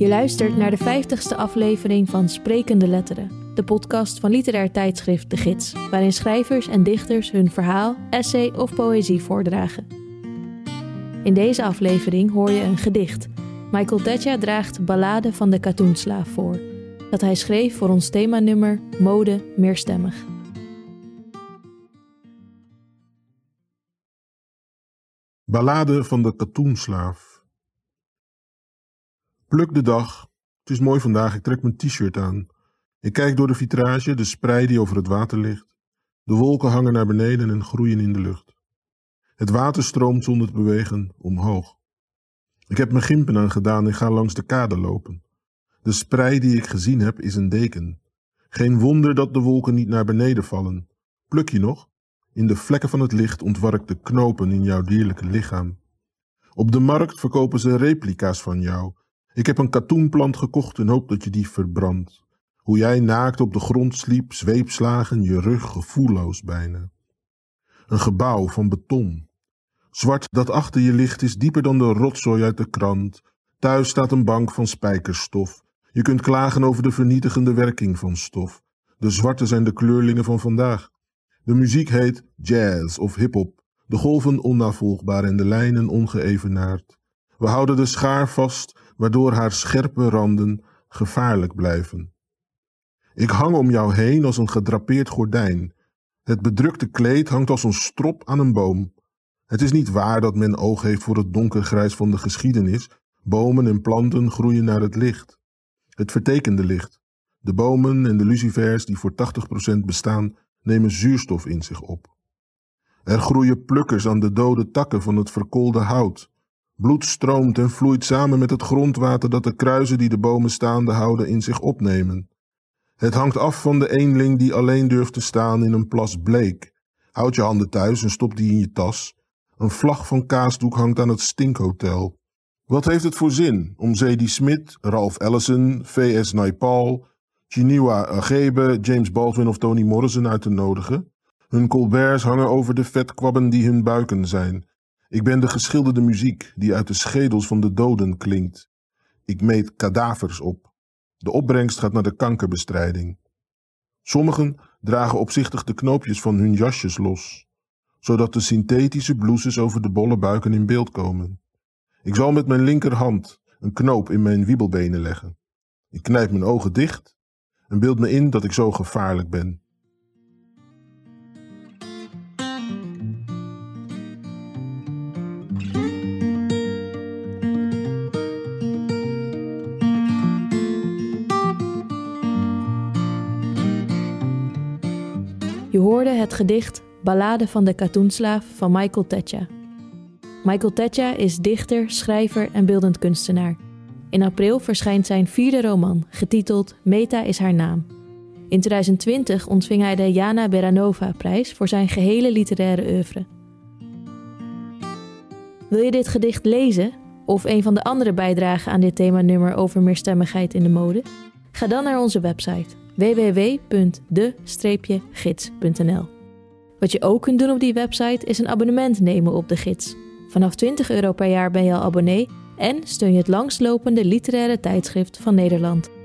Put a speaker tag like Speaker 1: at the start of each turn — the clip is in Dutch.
Speaker 1: Je luistert naar de 50ste aflevering van Sprekende Letteren, de podcast van literair tijdschrift De Gids, waarin schrijvers en dichters hun verhaal, essay of poëzie voordragen. In deze aflevering hoor je een gedicht. Michael Tetja draagt Ballade van de Katoenslaaf voor, dat hij schreef voor ons themanummer Mode meerstemmig.
Speaker 2: Ballade van de katoenslaaf. Pluk de dag. Het is mooi vandaag, ik trek mijn t-shirt aan. Ik kijk door de vitrage, de sprei die over het water ligt. De wolken hangen naar beneden en groeien in de lucht. Het water stroomt zonder te bewegen omhoog. Ik heb mijn gimpen aangedaan en ga langs de kade lopen. De sprei die ik gezien heb is een deken. Geen wonder dat de wolken niet naar beneden vallen. Pluk je nog? In de vlekken van het licht ontwark de knopen in jouw dierlijke lichaam. Op de markt verkopen ze replica's van jou. Ik heb een katoenplant gekocht en hoop dat je die verbrandt. Hoe jij naakt op de grond sliep, zweepslagen je rug gevoelloos bijna. Een gebouw van beton. Zwart dat achter je ligt is dieper dan de rotzooi uit de krant. Thuis staat een bank van spijkerstof. Je kunt klagen over de vernietigende werking van stof. De zwarte zijn de kleurlingen van vandaag. De muziek heet jazz of hip-hop, de golven onnavolgbaar en de lijnen ongeëvenaard. We houden de schaar vast, waardoor haar scherpe randen gevaarlijk blijven. Ik hang om jou heen als een gedrapeerd gordijn. Het bedrukte kleed hangt als een strop aan een boom. Het is niet waar dat men oog heeft voor het donkergrijs van de geschiedenis. Bomen en planten groeien naar het licht. Het vertekende licht. De bomen en de lucifers die voor 80% bestaan, nemen zuurstof in zich op. Er groeien plukkers aan de dode takken van het verkoolde hout. Bloed stroomt en vloeit samen met het grondwater dat de kruisen die de bomen staande houden in zich opnemen. Het hangt af van de eenling die alleen durft te staan in een plas bleek. Houd je handen thuis en stop die in je tas. Een vlag van kaasdoek hangt aan het Stinkhotel. Wat heeft het voor zin om Zadie Smith, Ralph Ellison, V.S. Naipaul, Chinua Achebe, James Baldwin of Toni Morrison uit te nodigen. Hun colberts hangen over de vetkwabben die hun buiken zijn. Ik ben de geschilderde muziek die uit de schedels van de doden klinkt. Ik meet kadavers op. De opbrengst gaat naar de kankerbestrijding. Sommigen dragen opzichtig de knoopjes van hun jasjes los, zodat de synthetische blouses over de bolle buiken in beeld komen. Ik zal met mijn linkerhand een knoop in mijn wiebelbenen leggen. Ik knijp mijn ogen dicht en beeld me in dat ik zo gevaarlijk ben.
Speaker 1: Je hoorde het gedicht Ballade van de Katoenslaaf van Michael Tetja. Michael Tetja is dichter, schrijver en beeldend kunstenaar. In april verschijnt zijn vierde roman, getiteld Meta is haar naam. In 2020 ontving hij de Jana Beranova-prijs voor zijn gehele literaire oeuvre. Wil je dit gedicht lezen of een van de andere bijdragen aan dit themanummer over meerstemmigheid in de mode? Ga dan naar onze website www.de-gids.nl. Wat je ook kunt doen op die website is een abonnement nemen op de gids. Vanaf 20 euro per jaar ben je al abonnee en steun je het langslopende literaire tijdschrift van Nederland.